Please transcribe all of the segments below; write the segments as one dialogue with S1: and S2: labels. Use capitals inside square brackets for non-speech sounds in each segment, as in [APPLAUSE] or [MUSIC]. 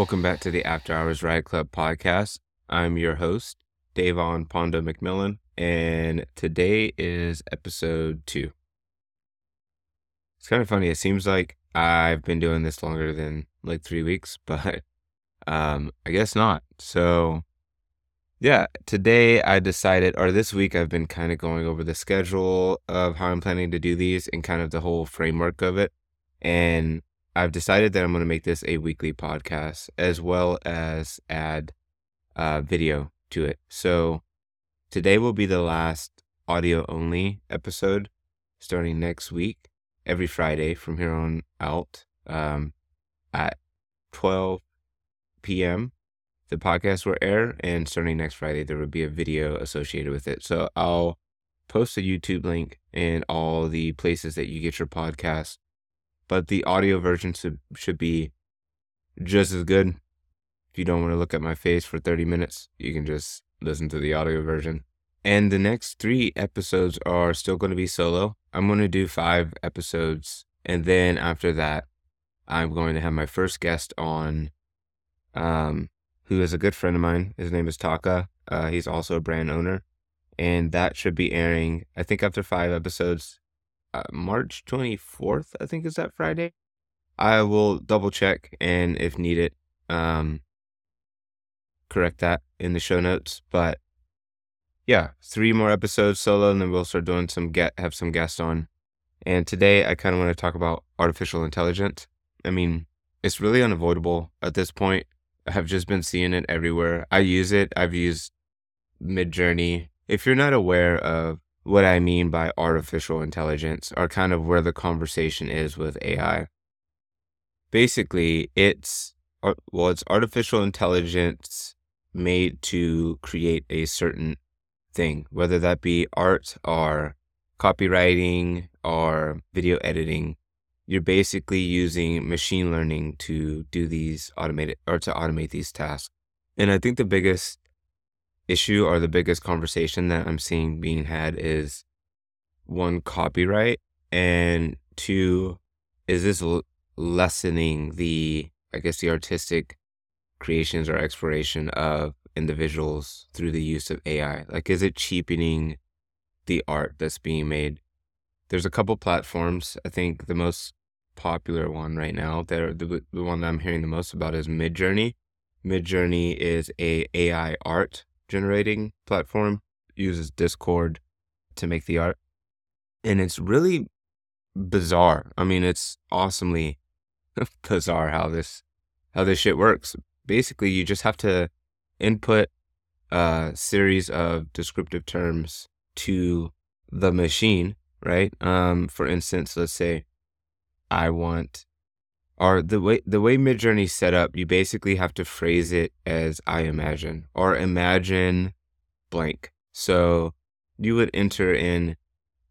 S1: Welcome back to the After Hours Riot Club podcast. I'm your host, Davon Pondo McMillian, and today is episode two. It's kind of funny. It seems like I've been doing this longer than like three weeks, [LAUGHS] but um, I guess not. So, yeah, today I decided, or this week, I've been kind of going over the schedule of how I'm planning to do these and kind of the whole framework of it. And I've decided that I'm going to make this a weekly podcast as well as add uh, video to it. So today will be the last audio only episode starting next week, every Friday from here on out um, at 12 p.m. The podcast will air, and starting next Friday, there will be a video associated with it. So I'll post a YouTube link in all the places that you get your podcast but the audio version should, should be just as good. If you don't want to look at my face for 30 minutes, you can just listen to the audio version. And the next three episodes are still going to be solo. I'm going to do five episodes. And then after that, I'm going to have my first guest on, um, who is a good friend of mine. His name is Taka. Uh, he's also a brand owner. And that should be airing, I think, after five episodes uh, March 24th, I think is that Friday. I will double check and if needed, um, correct that in the show notes. But yeah, three more episodes solo, and then we'll start doing some get have some guests on. And today I kind of want to talk about artificial intelligence. I mean, it's really unavoidable at this point. I've just been seeing it everywhere. I use it. I've used Midjourney. If you're not aware of what I mean by artificial intelligence or kind of where the conversation is with AI. Basically, it's uh, well, it's artificial intelligence made to create a certain thing, whether that be art or copywriting or video editing. You're basically using machine learning to do these automated or to automate these tasks. And I think the biggest issue or the biggest conversation that I'm seeing being had is one, copyright, and two, is this l- lessening the, I guess, the artistic creations or exploration of individuals through the use of AI? Like, is it cheapening the art that's being made? There's a couple platforms. I think the most popular one right now, that the, the one that I'm hearing the most about is Midjourney. Midjourney is a AI art generating platform uses Discord to make the art. And it's really bizarre. I mean, it's awesomely [LAUGHS] bizarre how this how this shit works. Basically, you just have to input a series of descriptive terms to the machine, right? Um, for instance, let's say I want or the way the way Midjourney set up, you basically have to phrase it as I imagine or imagine blank. So you would enter in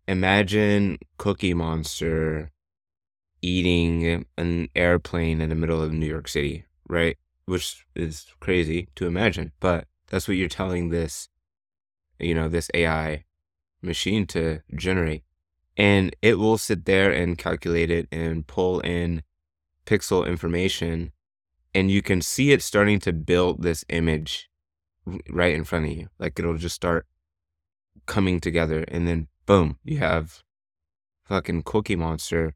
S1: imagine Cookie Monster eating an airplane in the middle of New York City, right? Which is crazy to imagine, but that's what you're telling this, you know, this AI machine to generate. And it will sit there and calculate it and pull in pixel information and you can see it starting to build this image right in front of you. Like it'll just start coming together and then boom, you have fucking Cookie Monster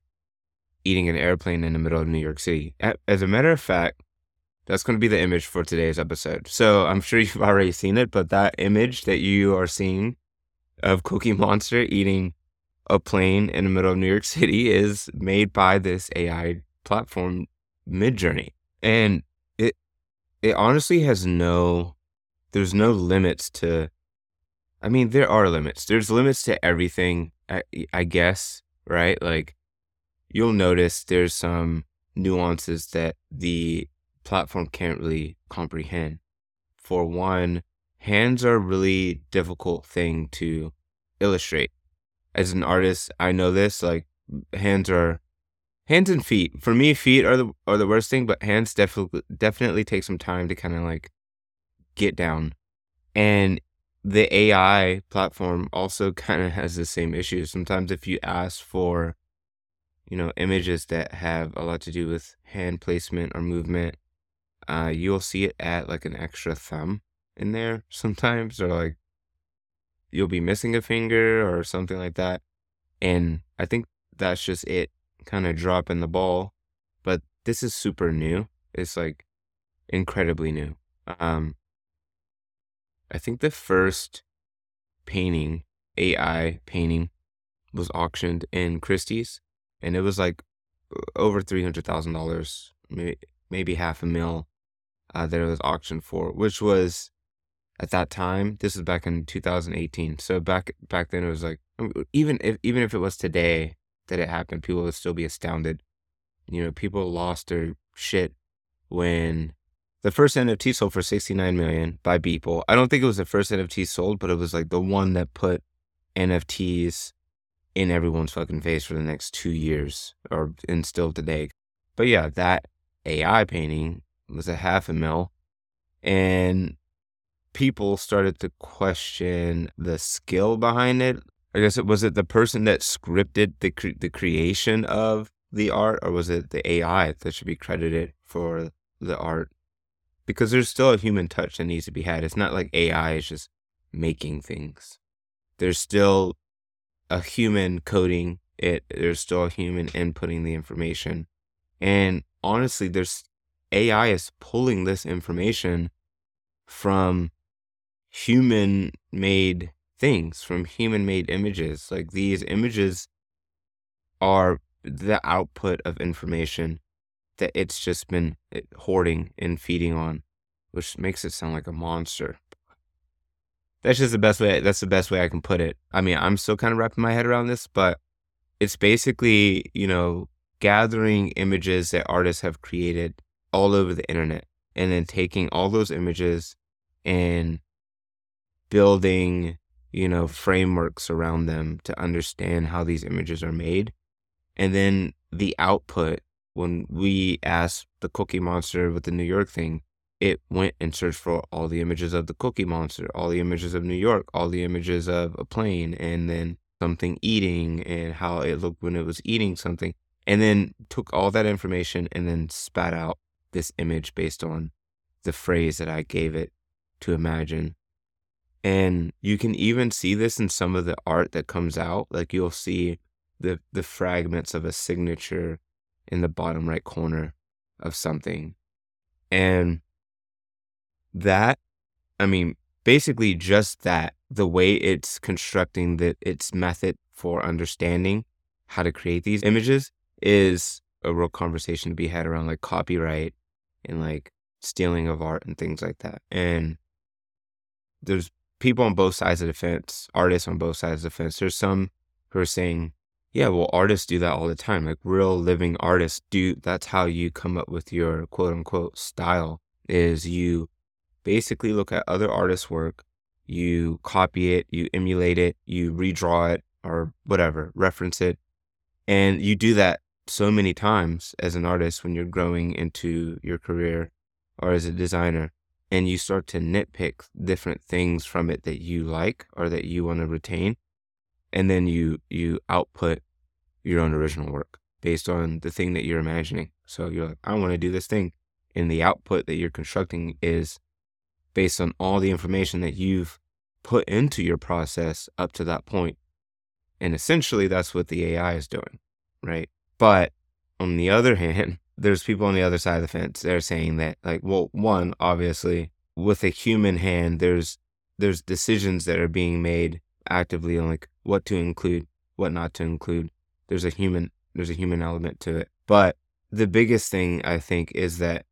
S1: eating an airplane in the middle of New York City. As a matter of fact, that's going to be the image for today's episode. So I'm sure [LAUGHS] you've already seen it, but that image that you are seeing of Cookie Monster eating a plane in the middle of New York [LAUGHS] City is made by this AI platform Midjourney, and it it honestly has no there's no limits to. I mean, there are limits. There's limits to everything. I, I guess right. Like you'll notice there's some nuances that the platform can't really comprehend. For one, hands are a really difficult thing to illustrate. As an artist, I know this. Like hands are hands and feet. For me, feet are the are the worst thing, but hands definitely definitely take some time to kind of like get down. And the AI platform also [LAUGHS] kind of has the same issue. Sometimes if you ask for, you know, images that have a lot to do with hand placement or movement, uh, you'll see it at like an extra thumb in there [LAUGHS] sometimes, or like you'll be missing a finger or something like that. And I think that's just it kind of dropping the ball. But this is super new. It's like incredibly new. Um, I think the first painting, AI painting, was auctioned in Christie's, and it was like over three hundred thousand dollars, maybe maybe half a mil, uh, that it was auctioned for, which was at that time. This was back in 2018. So back back then, it was like even if even if it was today that it happened, people would still be astounded. You know, people lost their shit when the first NFT sold for 69 million by Beeple. I don't think it was the first NFT sold, but it was like the one that put NFTs in everyone's fucking face for the next two years or and still today. But yeah, that AI painting was a half a mil. And people started to question the skill behind it. I guess it was it the person that scripted the cre- the creation of the art, or was it the AI that should be credited for the art? because there's still a human touch that needs to be had. It's not like AI is just making things. There's still a human coding it. There's still a human inputting the information. And honestly, there's AI is pulling this information from human made things, from human made images. Like these images are the output of information that it's just been eh, hoarding and feeding on, which makes it sound like a monster. That's just the best way. That's the best way I can put it. I mean, I'm still kind of wrapping my head around this, but it's basically, you know, gathering images that artists have created all over the internet and then taking all those images and building, you know, frameworks around them to understand how these images are made. And then the output when we asked the Cookie Monster with the New York thing, it went and searched for all the images of the Cookie Monster, all the images of New York, all the images of a plane, and then something eating and how it looked when it was eating something, and then took all that information and then spat out this image based on the phrase that I gave it to imagine. And you can even see this in some of the art that comes out. Like you'll see the the fragments of a signature in the bottom right corner of something. And that, I mean, basically just that, the way it's constructing the, its method for understanding how to create these images is a real conversation to be had around like copyright and like stealing of art and things like that. And there's people on both sides of the fence, artists on both sides of the fence. There's some who are saying yeah, well, artists do that all the time. Like real living artists do. That's how you come up with your quote unquote style. Is you basically look at other artists' work, you copy it, you emulate it, you redraw it, or whatever, reference it, and you do that so many times as an artist when you're growing into your career or as a designer and you start to nitpick different things from it that you like or that you want to retain and then you you output your own original work based on the thing that you're imagining. So you're like, I want to do this thing. And the output that you're constructing is based on all the information that you've put into your process up to that point. And essentially, that's what the AI is doing, right? But on the other [LAUGHS] hand, there's people on the other side of the fence. They're saying that, like, well, one, obviously, with a human hand, there's there's decisions that are being made actively on like what to include, what not to include. There's a human there's a human element to it. But the biggest thing I think is that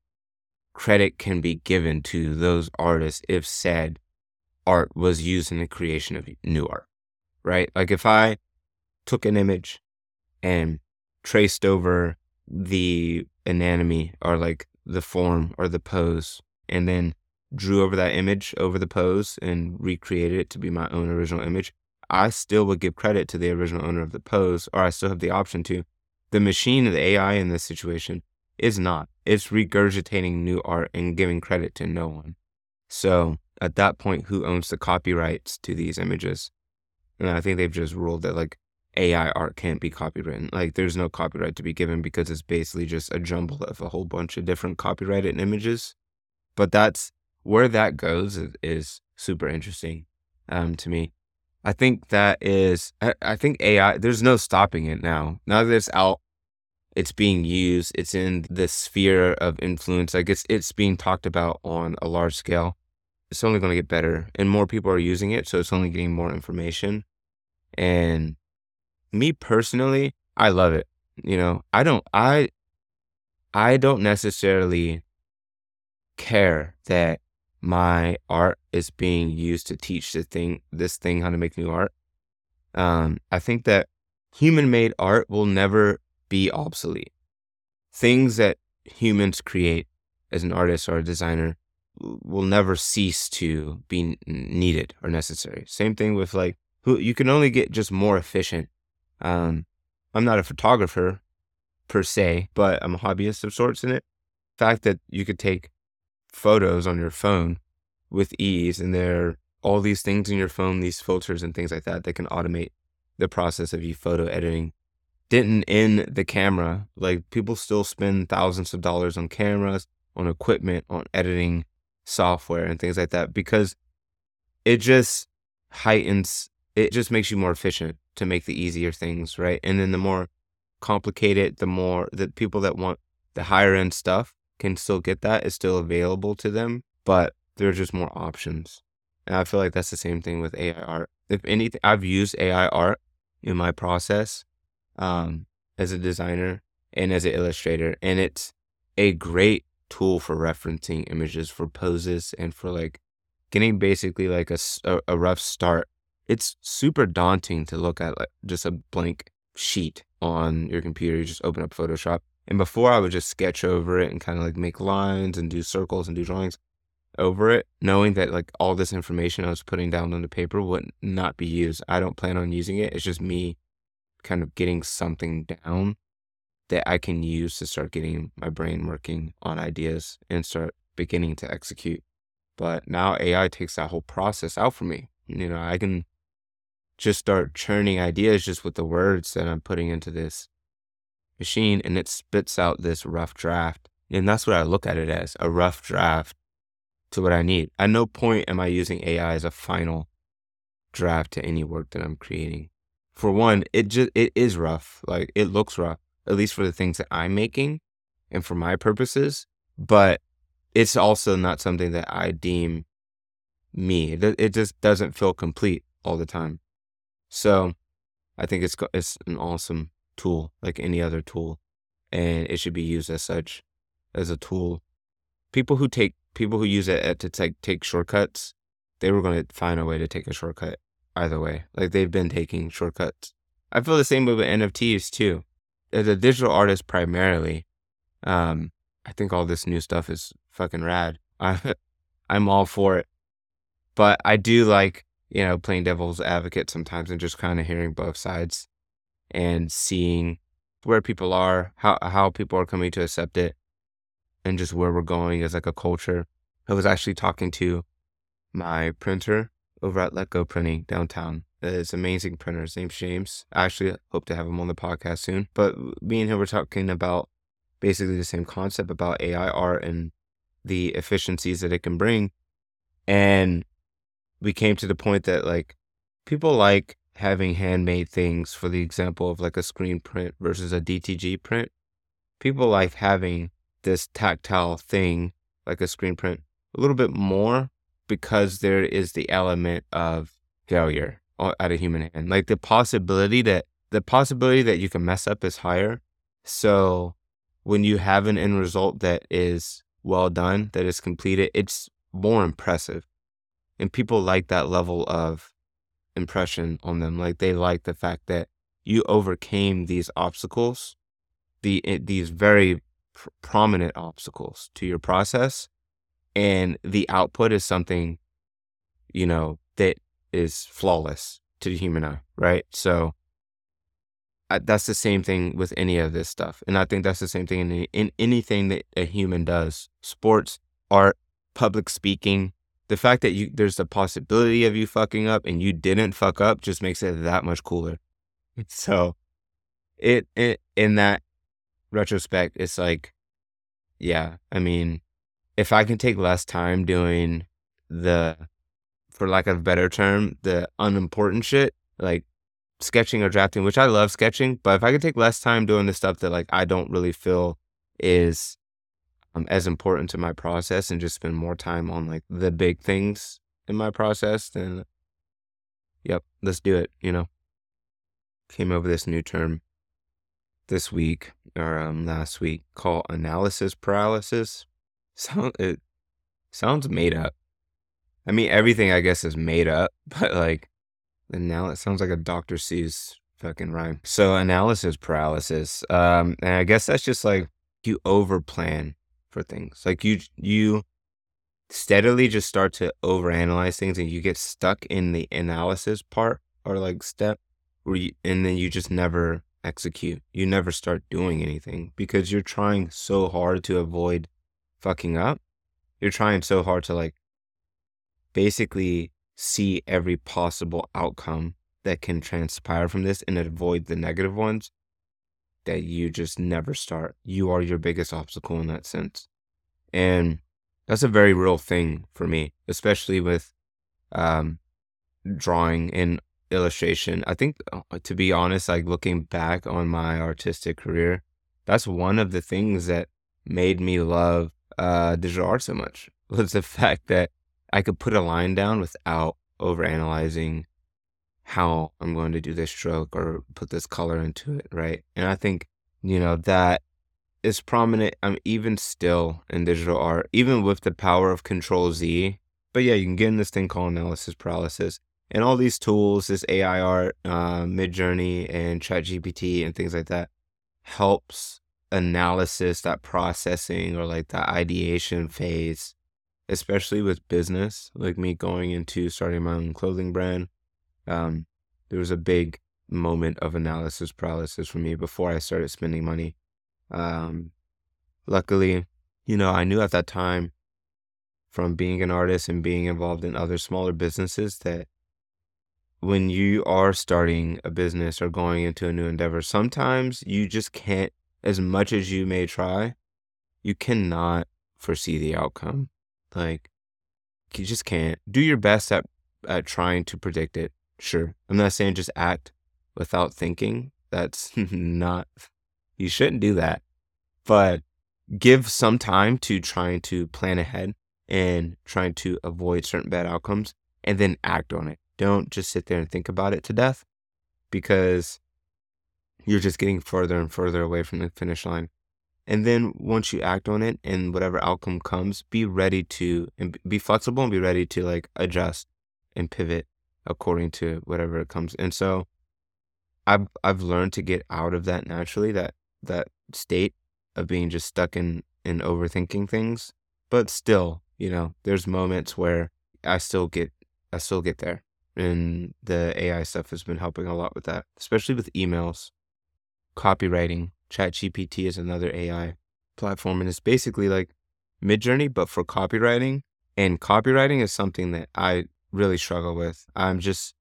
S1: credit can be given to those artists if said art was used in the creation of new art. Right? Like if I took an image and traced over the anatomy or like the form or the pose and then drew over that image over the pose and recreated it to be my own original image, I still would give credit to the original owner of the pose, or I still have the option to. The machine, the AI in this situation, is not. It's regurgitating new art and giving credit to no one. So at that point, who owns the copyrights to these images? And I think they've just ruled that like AI art can't be copywritten. Like there's no copyright to be given because it's basically just a jumble of a whole bunch of different copyrighted images But that's where that goes is, is super interesting um, to me. I think that is, I, I think AI, there's no stopping it now. Now that it's out, it's being used, it's in the sphere of influence. Like it's, it's being talked about on a large scale. It's only going to get better and more people are using it. So it's only getting more information. And me personally, I love it. You know, I don't, I, I don't necessarily care that my art is being used to teach the thing, this thing how to make new art. Um, I think that human made art will never be obsolete. Things that humans create as an artist or a designer will never cease to be needed or necessary. Same thing with like who you can only get just more efficient. Um, I'm not a photographer per se, but I'm a hobbyist of sorts in it. The fact that you could take photos on your phone with ease and there are all these things in your phone, these filters and things like that that can automate the process of you photo editing. Didn't in the camera. Like people still spend thousands of dollars on cameras, on equipment, on editing software and things like that because it just heightens it just makes you more efficient to make the easier things, right? And then the more complicated, the more the people that want the higher end stuff can still get that. It's still available to them, but there's just more options. And I feel like that's the same thing with AI art. If anything, I've used AI art in my process um, as a designer and as an illustrator, and it's a great tool for referencing images for poses and for like getting basically like a, a rough start it's super daunting to look at like just a blank sheet on your computer. You just open up Photoshop. And before I would just sketch over it and kind of like make lines and do circles and do drawings over it, knowing that like all this information I was putting down on the paper would not be used. I don't plan on using it. It's just me kind of getting something down that I can use to start getting my brain working on ideas and start beginning to execute. But now AI takes that whole process out for me. You know, I can just start churning ideas just with the words that I'm putting into this machine and it spits out this rough draft. And that's what I look at it as a rough draft to what I need. At no point am I using AI as a final draft to any work that I'm creating. For one, it just it is rough. Like it looks rough, at least for the things that I'm making and for my purposes, but it's also not something that I deem me. It just doesn't feel complete all the time. So I think it's it's an awesome tool, like any other tool, and it should be used as such, as a tool. People who take people who use it to take take shortcuts, they were going to find a way to take a shortcut either way. Like they've been taking shortcuts. I feel the same way with NFTs too. As a digital artist primarily, um, I think all this new stuff is fucking rad. I, [LAUGHS] I'm all for it, but I do like you know, playing devil's advocate sometimes and just kind of hearing both sides and seeing where people are, how how people are coming to accept it, and just where we're going as like a culture. I was actually talking to my printer over at Let Go Printing downtown. It's amazing printer. His name's James. I actually hope to have him on the podcast soon. But me and him were talking about basically the same concept about AI art and the efficiencies that it can bring. And we came to the point that like people like having handmade things for the example of like a screen print versus a DTG print. People like having this tactile thing like a screen print a little bit more because there is the element of failure at a human hand. Like the possibility that the possibility that you can mess up is higher. So when you have an end result that is well done, that is completed, it's more impressive and people like that level of impression on them like they like the fact that you overcame these obstacles the eh, these very pr- prominent obstacles to your process and the output is something you know that is flawless to the human eye right? So I, that's the same thing with any of this stuff and i think that's the same thing in, in anything that a human does sports art public speaking the fact that you there's a possibility of you fucking up and you didn't fuck up just makes it that much cooler. [LAUGHS] So it, it in that retrospect, it's like, yeah, I mean, if I can take less time doing the, for lack of a better term, the unimportant shit, like sketching or drafting, which I love sketching, but if I could take less time doing the stuff that like I don't really feel is um, as important to my process and just spend more time on like the big things in my process, then yep, let's do it, you know. Came over this new term this week or um, last week called analysis paralysis. [LAUGHS] Sound it sounds made up. I mean, everything I guess is made up, [LAUGHS] but like, and now it sounds like a Dr. Seuss fucking rhyme. So analysis paralysis. Um, and I guess that's just like you over plan for things. Like you you steadily just start to overanalyze things and you get stuck in the analysis part or like step where you, and then you just never execute. You never start doing anything because you're trying so hard to avoid fucking up. You're trying so hard to like basically see every possible outcome that can transpire from this and avoid the negative ones that you just never start. You are your biggest obstacle in that sense. And that's a very real thing for me, especially with um, drawing and illustration. I think, uh, to be honest, like looking back on my artistic career, that's one of the things that made me love uh, digital art so much [LAUGHS] was the fact that I could put a line down without overanalyzing how I'm going to do this stroke or put this color into it, right? And I think, you know, that is prominent I'm um, even still in digital art, even with the power of control Z. But yeah, you can get in this thing called analysis paralysis and all these tools, this AI art, uh, Midjourney, and ChatGPT, and things like that, helps analysis, that processing, or like that ideation phase, especially with business. Like me going into starting my own clothing brand, um, there was a big moment of analysis paralysis for me before I started spending money. Um, luckily, you know, I knew at that time from being an artist and being involved in other smaller businesses that when you are starting a business or going into a new endeavor, sometimes you just can't, as much as you may try, you cannot foresee the outcome. Like, you just can't. Do your best at, at trying to predict it. Sure. I'm not saying just act without thinking. That's [LAUGHS] not, you shouldn't do that. But give some time to trying to plan ahead and trying to avoid certain bad outcomes and then act on it. Don't just sit there and think about it to death because you're just getting further and further away from the finish line. And then once you act on it and whatever outcome comes, be ready to and be flexible and be ready to like adjust and pivot according to whatever it comes. And so I've I've learned to get out of that naturally, that that state of being just stuck in in overthinking things. But still, you know, there's moments where I still get I still get there and the AI stuff has been helping a lot with that, especially with emails, copywriting. ChatGPT is another AI platform, and it's basically like Midjourney, but for copywriting. And copywriting is something that I really struggle with. I'm just,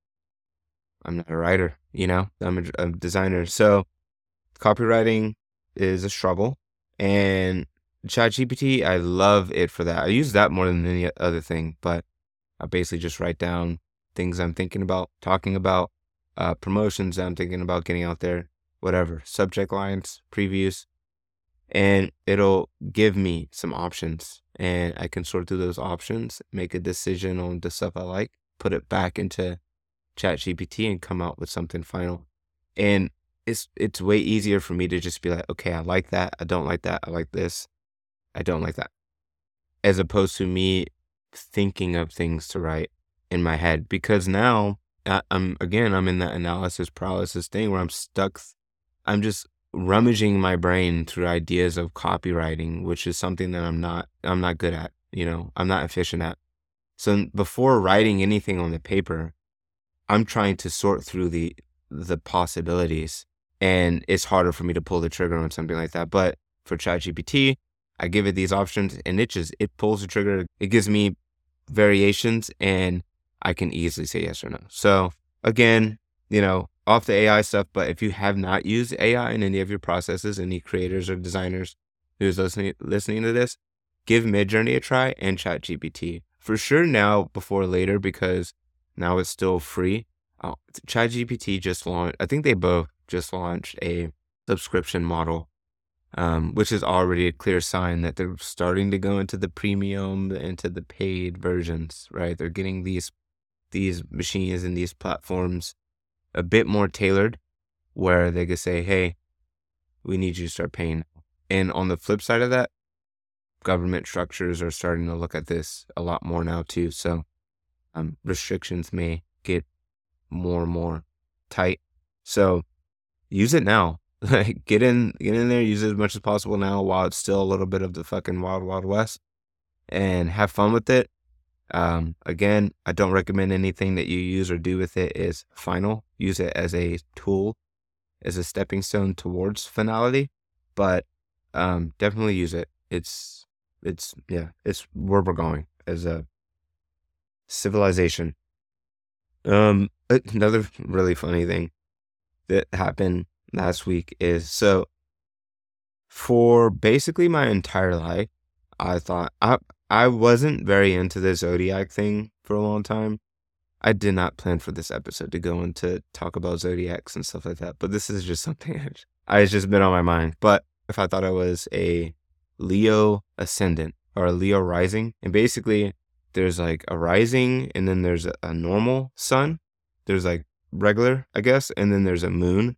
S1: I'm not a writer, you know, I'm a, a designer. So copywriting is a struggle. And ChatGPT, I love it for that. I use that more than any other thing, but I basically just write down things I'm thinking about talking about, uh, promotions I'm thinking about getting out there, whatever, subject lines, previews, and it'll give me some options. And I can sort through those options, make a decision on the stuff I like, put it back into ChatGPT, and come out with something final. And it's it's way easier for me to just be like, okay, I like that, I don't like that, I like this, I don't like that, as opposed to me thinking of things to write in my head because now uh, I, am again I'm in that analysis paralysis thing where I'm stuck. I'm just rummaging my brain through ideas of copywriting, which is something that I'm not I'm not good at. You know, I'm not efficient at. So before writing anything on the paper, I'm trying to sort through the the possibilities, and it's harder for me to pull the trigger on something like that. But for ChatGPT, I give it these options, and it just it pulls the trigger. It gives me variations, and I can easily say yes or no. So again, you know, off the AI stuff, but if you have not used AI in any of your processes, any creators or designers who's listening listening to this, give Midjourney a try and ChatGPT. For sure now before later because now it's still free. Oh, ChatGPT just launched. I think they both just launched a subscription model, um, which is already a clear sign that they're starting to go into the premium, into the paid versions. Right? They're getting these these machines and these platforms a bit more tailored, where they could say, "Hey, we need you to start paying." And on the flip side of that, government structures are starting to look at this a lot more now too. So um, restrictions may get more and more tight. So use it now. [LAUGHS] Get in, get in there, use it as much as possible now while it's still a little bit of the fucking wild, wild west, and have fun with it. Um, again, I don't recommend anything that you use or do with it is final. Use it as a tool, as a stepping stone towards finality, but um, definitely use it. It's it's yeah, it's where we're going as a civilization. Um, another really funny thing that happened last week is so for basically my entire life, I thought I I wasn't very into the zodiac thing for a long time. I did not plan for this episode to go into talk about zodiacs and stuff like that, but this is just [LAUGHS] something I just been on my mind. But if I thought I was a Leo ascendant or a Leo rising, and basically there's like a rising and then there's a, a normal sun. There's like regular, I guess, and then there's a moon.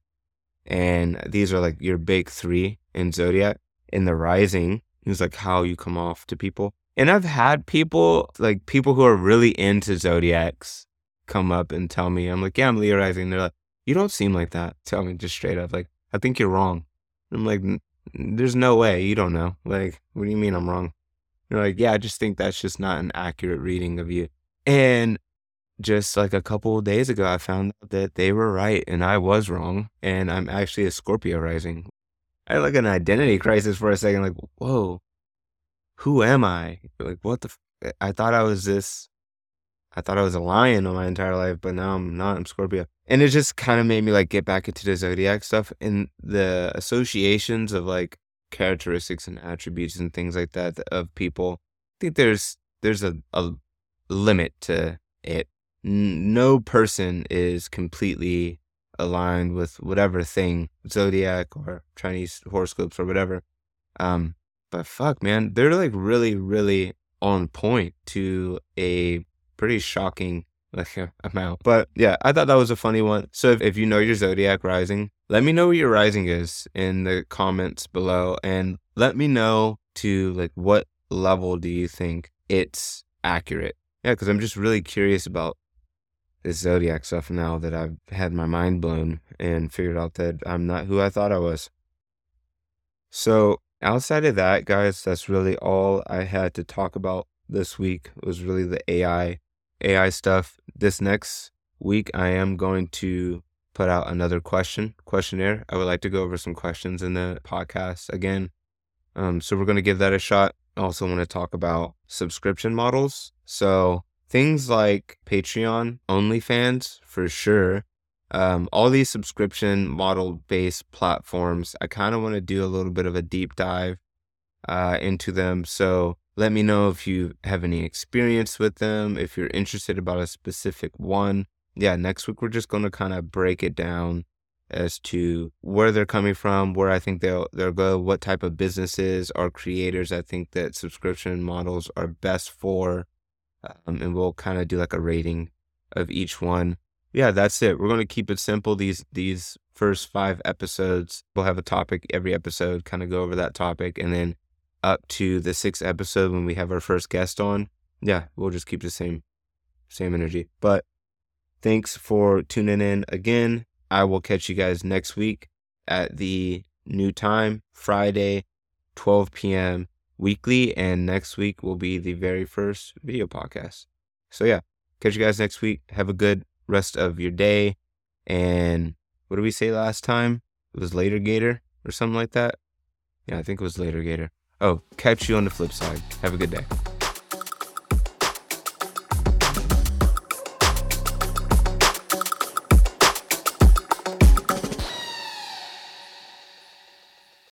S1: And these are like your big three in zodiac. In the rising is like how you come off to people. And I've had people, like people who are really into zodiacs, come up and tell me, I'm like, yeah, I'm Leo rising. They're like, you don't seem like that. Tell me just straight up, like, I think you're wrong. I'm like, there's no way. You don't know. Like, what do you mean I'm wrong? You're like, yeah, I just think that's just not an accurate reading of you. And just like a couple days ago, I found out that they were right and I was wrong. And I'm actually a Scorpio rising. I had like an identity crisis for a second. Like, whoa, who am I? Like, what the? F- I thought I was this. I thought I was a lion my entire life, but now I'm not. I'm Scorpio. And it just kind of made me like get back into the zodiac stuff and the associations of like characteristics and attributes and things like that of people. I think there's there's a, a limit to it. No person is completely aligned with whatever thing, zodiac or Chinese horoscopes or whatever. Um, but fuck, man, they're like really, really on point to a pretty shocking like amount. But yeah, I thought that was a funny one. So if, if you know your zodiac rising, let me know what your rising is in the comments below and let me know to like what level do you think it's accurate. Yeah, because I'm just really curious about this zodiac stuff now that I've had my mind blown and figured out that I'm not who I thought I was. So outside of that, guys, that's really all I had to talk about this week. It was really the AI AI stuff. This next week, I am going to put out another question questionnaire. I would like to go over some questions in the podcast again. Um, so we're going to give that a shot. I also want to talk about subscription models. So things like Patreon, OnlyFans, for sure. Um, all these subscription model based platforms, I kind of want to do a little bit of a deep dive uh, into them. So let me know if you have any experience with them, if you're interested about a specific one. Yeah, next week we're just going to kind of break it down as to where they're coming from, where I think they'll they'll go, what type of businesses or creators I think that subscription models are best for, um, and we'll kind of do like a rating of each one. Yeah, that's it. We're going to keep it simple. These these first five episodes, we'll have a topic every episode, kind of go over that topic, and then up to the sixth episode when we have our first guest on, yeah, we'll just keep the same same energy. But thanks for tuning in again. I will catch you guys next week at the new time, Friday, 12 p.m. weekly, and next week will be the very first video podcast. So yeah, catch you guys next week. Have a good rest of your day. And what did we say last time? It was later Gator or something like that. Yeah, I think it was later Gator. Oh, catch you on the flip side. Have a good day.